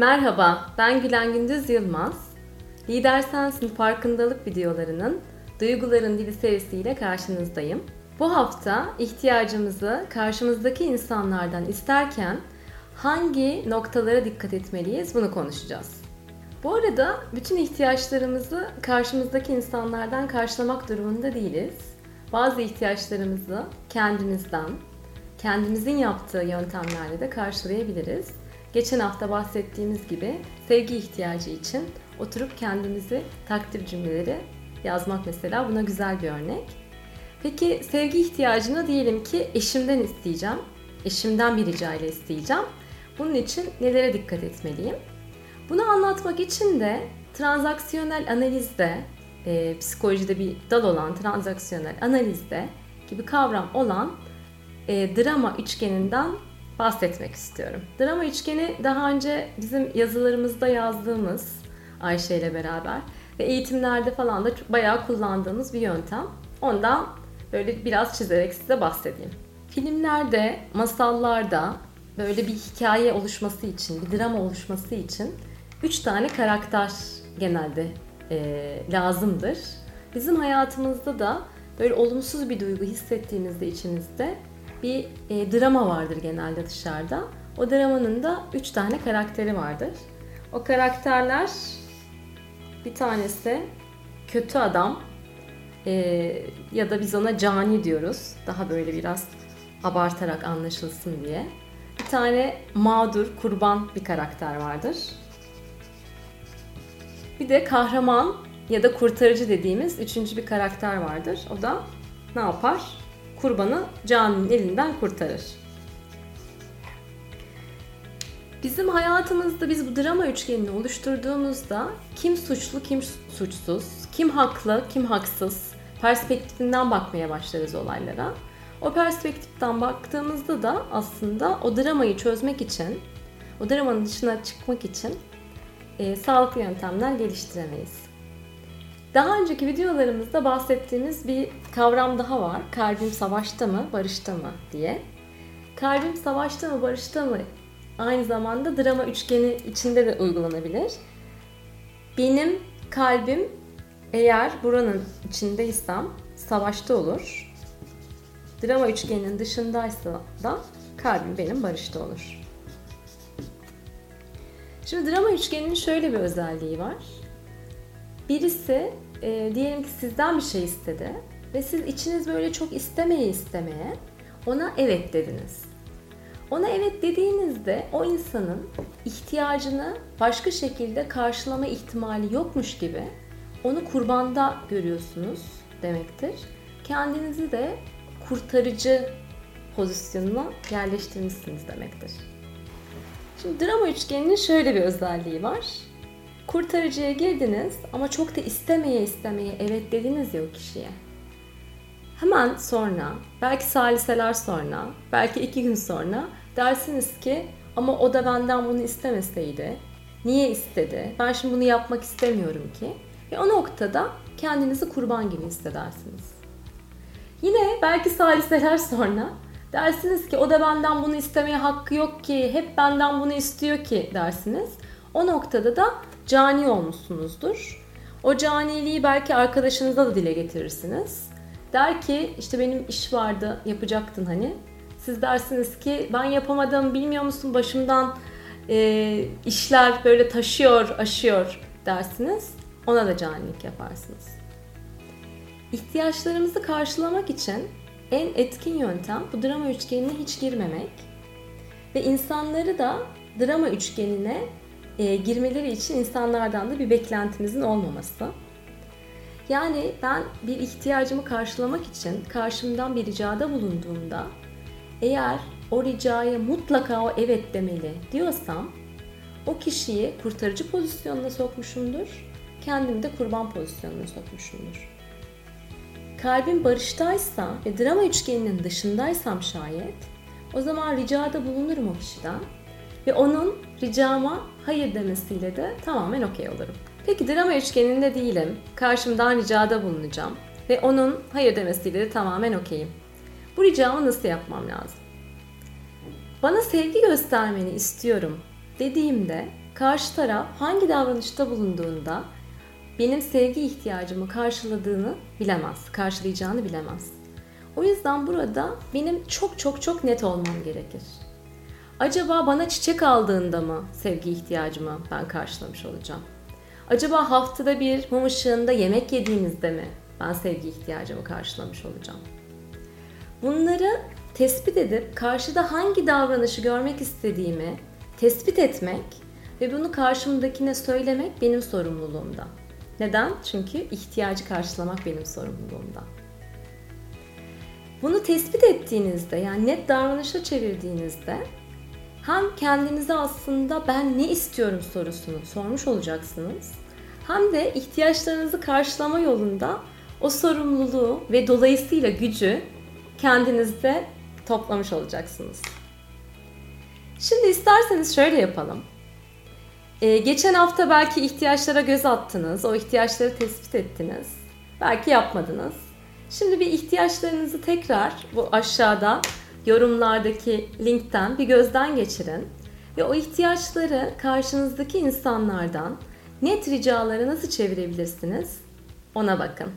Merhaba, ben Gülen Gündüz Yılmaz. Lider Sensin farkındalık videolarının Duyguların Dili serisiyle karşınızdayım. Bu hafta ihtiyacımızı karşımızdaki insanlardan isterken hangi noktalara dikkat etmeliyiz bunu konuşacağız. Bu arada bütün ihtiyaçlarımızı karşımızdaki insanlardan karşılamak durumunda değiliz. Bazı ihtiyaçlarımızı kendimizden, kendimizin yaptığı yöntemlerle de karşılayabiliriz. Geçen hafta bahsettiğimiz gibi sevgi ihtiyacı için oturup kendimizi takdir cümleleri yazmak mesela buna güzel bir örnek. Peki sevgi ihtiyacını diyelim ki eşimden isteyeceğim. Eşimden bir rica ile isteyeceğim. Bunun için nelere dikkat etmeliyim? Bunu anlatmak için de transaksiyonel analizde, e, psikolojide bir dal olan transaksiyonel analizde gibi kavram olan e, drama üçgeninden bahsetmek istiyorum. Drama üçgeni daha önce bizim yazılarımızda yazdığımız Ayşe ile beraber ve eğitimlerde falan da bayağı kullandığımız bir yöntem. Ondan böyle biraz çizerek size bahsedeyim. Filmlerde, masallarda böyle bir hikaye oluşması için, bir drama oluşması için üç tane karakter genelde e, lazımdır. Bizim hayatımızda da böyle olumsuz bir duygu hissettiğinizde içinizde bir e, drama vardır genelde dışarıda. O dramanın da üç tane karakteri vardır. O karakterler bir tanesi kötü adam e, ya da biz ona cani diyoruz. Daha böyle biraz abartarak anlaşılsın diye. Bir tane mağdur, kurban bir karakter vardır. Bir de kahraman ya da kurtarıcı dediğimiz üçüncü bir karakter vardır. O da ne yapar? Kurbanı caninin elinden kurtarır. Bizim hayatımızda biz bu drama üçgenini oluşturduğumuzda kim suçlu, kim suçsuz, kim haklı, kim haksız perspektifinden bakmaya başlarız olaylara. O perspektiften baktığımızda da aslında o dramayı çözmek için, o dramanın dışına çıkmak için e, sağlıklı yöntemler geliştiremeyiz. Daha önceki videolarımızda bahsettiğimiz bir kavram daha var. Kalbim savaşta mı, barışta mı diye. Kalbim savaşta mı, barışta mı aynı zamanda drama üçgeni içinde de uygulanabilir. Benim kalbim eğer buranın içindeysem savaşta olur. Drama üçgeninin dışındaysa da kalbim benim barışta olur. Şimdi drama üçgeninin şöyle bir özelliği var. Birisi e, diyelim ki sizden bir şey istedi ve siz içiniz böyle çok istemeye istemeye ona evet dediniz. Ona evet dediğinizde o insanın ihtiyacını başka şekilde karşılama ihtimali yokmuş gibi onu kurbanda görüyorsunuz demektir. Kendinizi de kurtarıcı pozisyonuna yerleştirmişsiniz demektir. Şimdi drama üçgeninin şöyle bir özelliği var. Kurtarıcıya girdiniz ama çok da istemeye istemeye evet dediniz ya o kişiye. Hemen sonra, belki saliseler sonra, belki iki gün sonra dersiniz ki ama o da benden bunu istemeseydi. Niye istedi? Ben şimdi bunu yapmak istemiyorum ki. Ve o noktada kendinizi kurban gibi hissedersiniz. Yine belki saliseler sonra dersiniz ki o da benden bunu istemeye hakkı yok ki, hep benden bunu istiyor ki dersiniz. O noktada da cani olmuşsunuzdur. O caniliği belki arkadaşınıza da dile getirirsiniz. Der ki işte benim iş vardı yapacaktın hani. Siz dersiniz ki ben yapamadım bilmiyor musun başımdan e, işler böyle taşıyor aşıyor dersiniz. Ona da canilik yaparsınız. İhtiyaçlarımızı karşılamak için en etkin yöntem bu drama üçgenine hiç girmemek ve insanları da drama üçgenine e, girmeleri için insanlardan da bir beklentimizin olmaması. Yani ben bir ihtiyacımı karşılamak için karşımdan bir ricada bulunduğumda eğer o ricaya mutlaka o evet demeli diyorsam o kişiyi kurtarıcı pozisyonuna sokmuşumdur. Kendimi de kurban pozisyonuna sokmuşumdur. Kalbim barıştaysa ve drama üçgeninin dışındaysam şayet o zaman ricada bulunurum o kişiden ve onun ricama hayır demesiyle de tamamen okey olurum. Peki drama üçgeninde değilim. Karşımdan ricada bulunacağım ve onun hayır demesiyle de tamamen okeyim. Bu ricamı nasıl yapmam lazım? Bana sevgi göstermeni istiyorum dediğimde karşı taraf hangi davranışta bulunduğunda benim sevgi ihtiyacımı karşıladığını bilemez, karşılayacağını bilemez. O yüzden burada benim çok çok çok net olmam gerekir. Acaba bana çiçek aldığında mı sevgi ihtiyacımı ben karşılamış olacağım? Acaba haftada bir mum ışığında yemek yediğimizde mi ben sevgi ihtiyacımı karşılamış olacağım? Bunları tespit edip karşıda hangi davranışı görmek istediğimi tespit etmek ve bunu karşımdakine söylemek benim sorumluluğumda. Neden? Çünkü ihtiyacı karşılamak benim sorumluluğumda. Bunu tespit ettiğinizde yani net davranışa çevirdiğinizde hem kendinize aslında ben ne istiyorum sorusunu sormuş olacaksınız. Hem de ihtiyaçlarınızı karşılama yolunda o sorumluluğu ve dolayısıyla gücü kendinizde toplamış olacaksınız. Şimdi isterseniz şöyle yapalım. Ee, geçen hafta belki ihtiyaçlara göz attınız, o ihtiyaçları tespit ettiniz. Belki yapmadınız. Şimdi bir ihtiyaçlarınızı tekrar bu aşağıda yorumlardaki linkten bir gözden geçirin ve o ihtiyaçları karşınızdaki insanlardan net ricaları nasıl çevirebilirsiniz ona bakın.